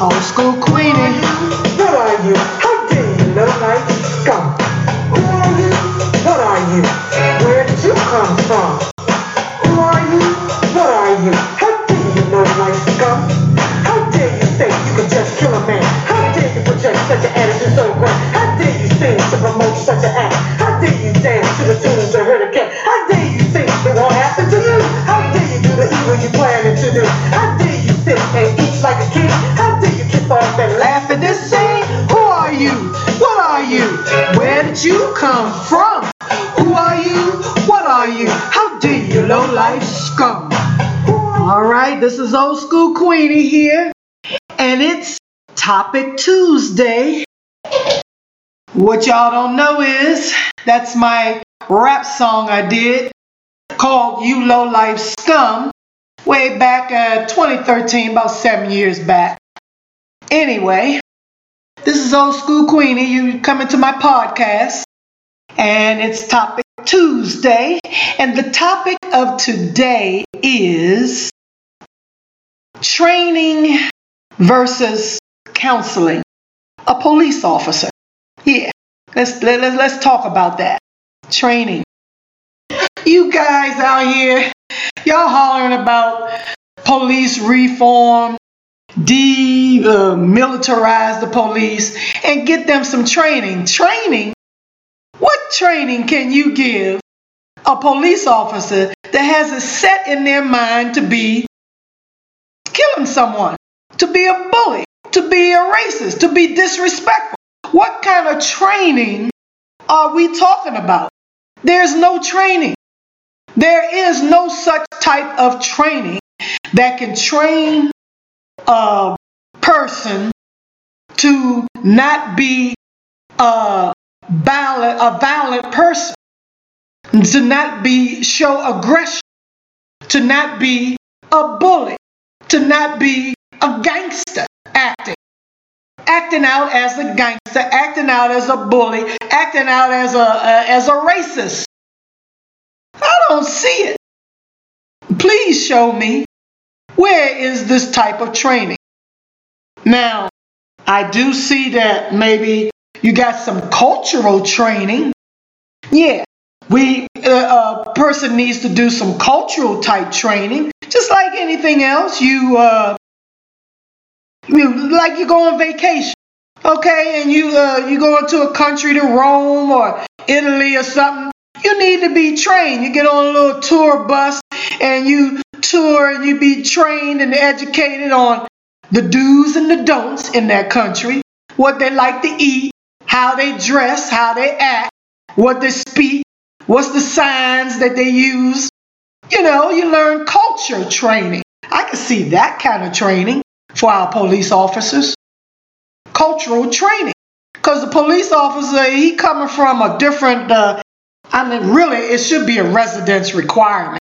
Old school queenie. You? Where did you come from? Who are you? What are you? How dare you, low life scum? All right, this is Old School Queenie here, and it's Topic Tuesday. What y'all don't know is that's my rap song I did called You Low Life Scum way back uh, 2013, about seven years back. Anyway, this is Old School Queenie. You coming to my podcast, and it's Topic Tuesday, and the topic of today is training versus counseling a police officer. Yeah, let's let, let's let's talk about that training. You guys out here, y'all hollering about police reform, demilitarize uh, the police, and get them some training. Training? What training can you give a police officer that has it set in their mind to be killing someone, to be a bully, to be a racist, to be disrespectful? What kind of training are we talking about? There's no training. There is no such type of training that can train a person to not be a violent, a violent person, to not be show aggression, to not be a bully, to not be a gangster acting. Acting out as a gangster, acting out as a bully, acting out as a, uh, as a racist. I don't see it. Please show me where is this type of training. Now, I do see that maybe you got some cultural training. Yeah, we uh, a person needs to do some cultural type training, just like anything else. You uh, you like you go on vacation, okay, and you uh, you go into a country to Rome or Italy or something. You need to be trained. You get on a little tour bus and you tour and you be trained and educated on the do's and the don'ts in that country, what they like to eat, how they dress, how they act, what they speak, what's the signs that they use. You know, you learn culture training. I can see that kind of training for our police officers. Cultural training. Because the police officer, he coming from a different, uh, I mean, really, it should be a residence requirement.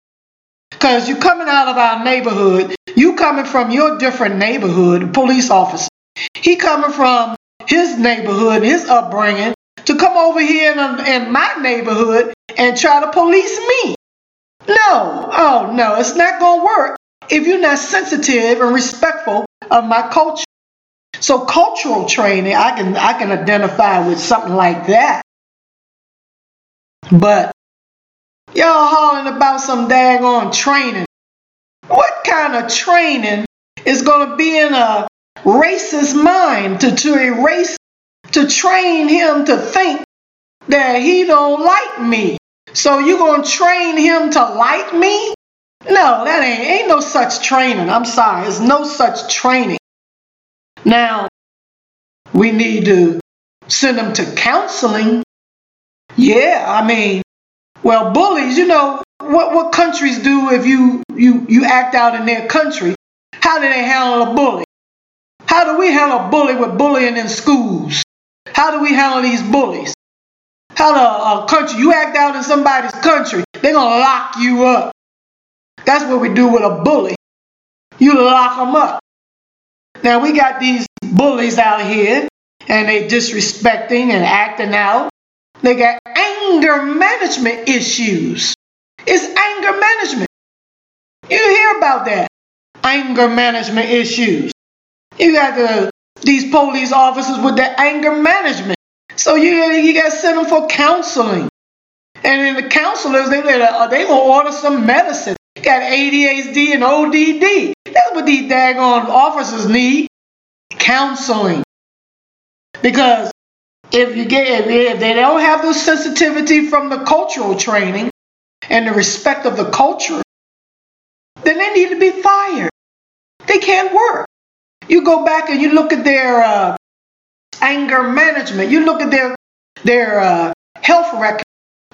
Because you're coming out of our neighborhood, you coming from your different neighborhood, police officer. He coming from his neighborhood, his upbringing, to come over here in, um, in my neighborhood and try to police me. No, oh no, it's not going to work if you're not sensitive and respectful of my culture. So cultural training, I can I can identify with something like that. But y'all hollering about some daggone training. What kind of training is going to be in a racist mind to, to erase, to train him to think that he don't like me? So you going to train him to like me? No, that ain't, ain't no such training. I'm sorry. There's no such training. Now, we need to send them to counseling. Yeah, I mean, well, bullies, you know, what, what countries do if you, you, you act out in their country? How do they handle a bully? How do we handle a bully with bullying in schools? How do we handle these bullies? How the a country, you act out in somebody's country, they're going to lock you up. That's what we do with a bully. You lock them up. Now we got these bullies out here and they disrespecting and acting out. They got anger management issues. It's anger management. You hear about that. Anger management issues. You got the these police officers with their anger management. So you you got to send them for counseling. And then the counselors they they gonna order some medicine. got ADHD and ODD. That's what these daggone officers need. Counseling. Because if you get if they don't have the sensitivity from the cultural training and the respect of the culture, then they need to be fired. They can't work. You go back and you look at their uh, anger management. You look at their their uh, health record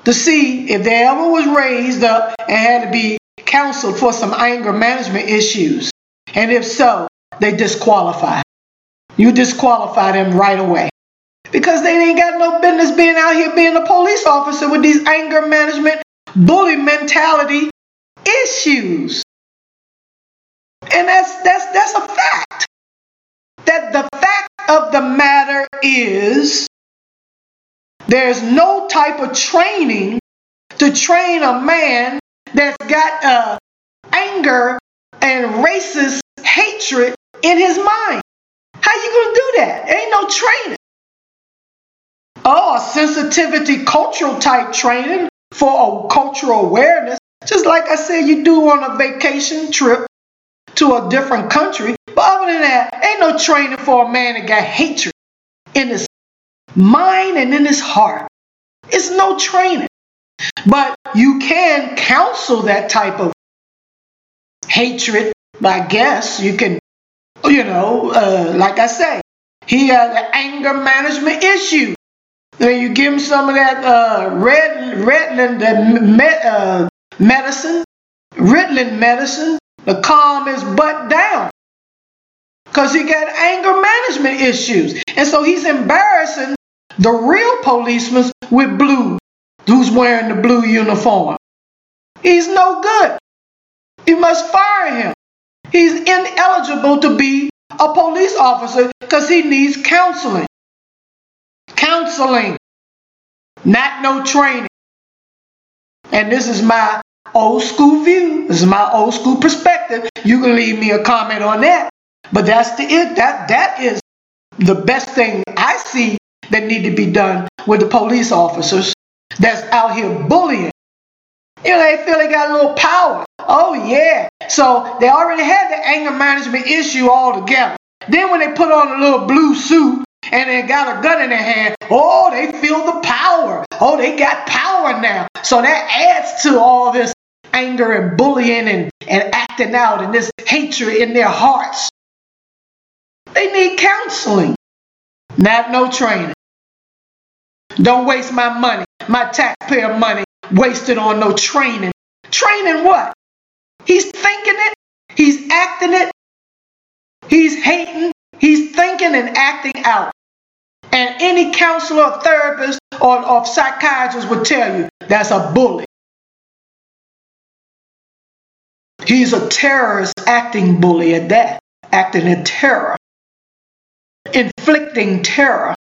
to see if they ever was raised up and had to be counseled for some anger management issues. And if so, they disqualify. You disqualify them right away. Because they ain't got no business being out here being a police officer with these anger management, bully mentality issues. And that's that's that's a fact. That the fact of the matter is there's no type of training to train a man that's got uh, anger and racist hatred in his mind. How you gonna do that? Ain't no training. Oh, a sensitivity cultural type training for a cultural awareness. Just like I said, you do on a vacation trip to a different country. But other than that, ain't no training for a man that got hatred in his mind and in his heart. It's no training. But you can counsel that type of hatred. I guess you can, you know, uh, like I say, he has an anger management issue. Then you give him some of that uh, red, Ritalin, that med, uh, medicine, Ritalin medicine, to calm his butt down. Because he got anger management issues. And so he's embarrassing the real policeman with blue, who's wearing the blue uniform. He's no good. You must fire him. He's ineligible to be a police officer because he needs counseling. Counseling, not no training. And this is my old school view. This is my old school perspective. You can leave me a comment on that. But that's the it. That that is the best thing I see that need to be done with the police officers that's out here bullying. You know, they feel they got a little power. Oh yeah. So they already had the anger management issue all together. Then when they put on a little blue suit and they got a gun in their hand, oh, they feel the power. Oh, they got power now. So that adds to all this anger and bullying and, and acting out and this hatred in their hearts. They need counseling, not no training. Don't waste my money, my taxpayer money, wasted on no training. Training what? He's thinking it, he's acting it, he's hating, he's thinking and acting out. And any counselor or therapist or, or psychiatrist would tell you that's a bully. He's a terrorist acting bully at that, acting in terror, inflicting terror.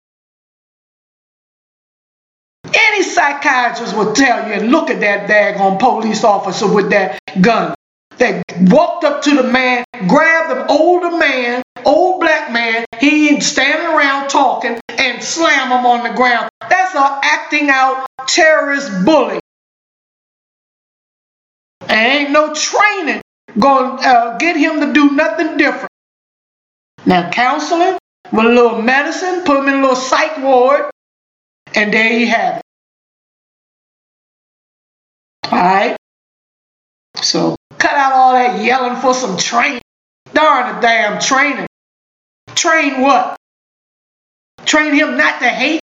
Any psychiatrist will tell you and look at that daggone police officer with that gun that walked up to the man, grabbed the older man, old black man, he ain't standing around talking, and slam him on the ground. That's a acting out terrorist bully. And ain't no training to uh, get him to do nothing different. Now, counseling with a little medicine, put him in a little psych ward, and there you have it. All right? So, cut out all that yelling for some training. Darn the damn training. Train what? Train him not to hate?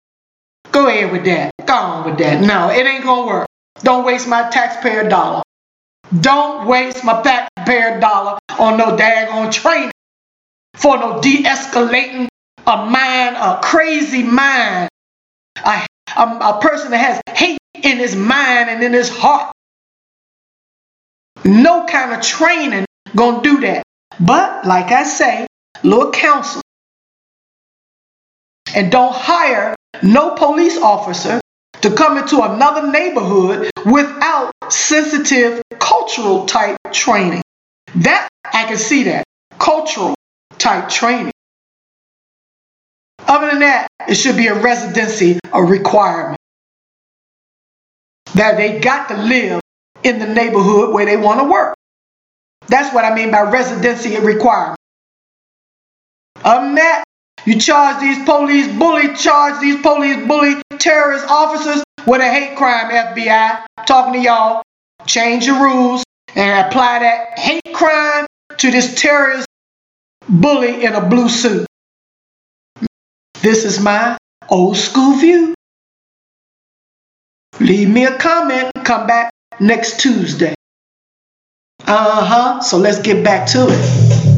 Go ahead with that. Go on with that. No, it ain't gonna work. Don't waste my taxpayer dollar. Don't waste my taxpayer dollar on no daggone training for no de-escalating a mind, a crazy mind, a, a, a person that has hate in his mind and in his heart. No kind of training gonna do that. But like I say, little counsel. And don't hire no police officer to come into another neighborhood without sensitive cultural type training. That I can see that cultural type training. Other than that, it should be a residency, a requirement. That they got to live in the neighborhood where they want to work. That's what I mean by residency requirement. Other than that, you charge these police bully, charge these police bully terrorist officers with a hate crime, FBI. talking to y'all. Change your rules and apply that hate crime to this terrorist bully in a blue suit. This is my old school view. Leave me a comment. Come back next Tuesday. Uh huh. So let's get back to it.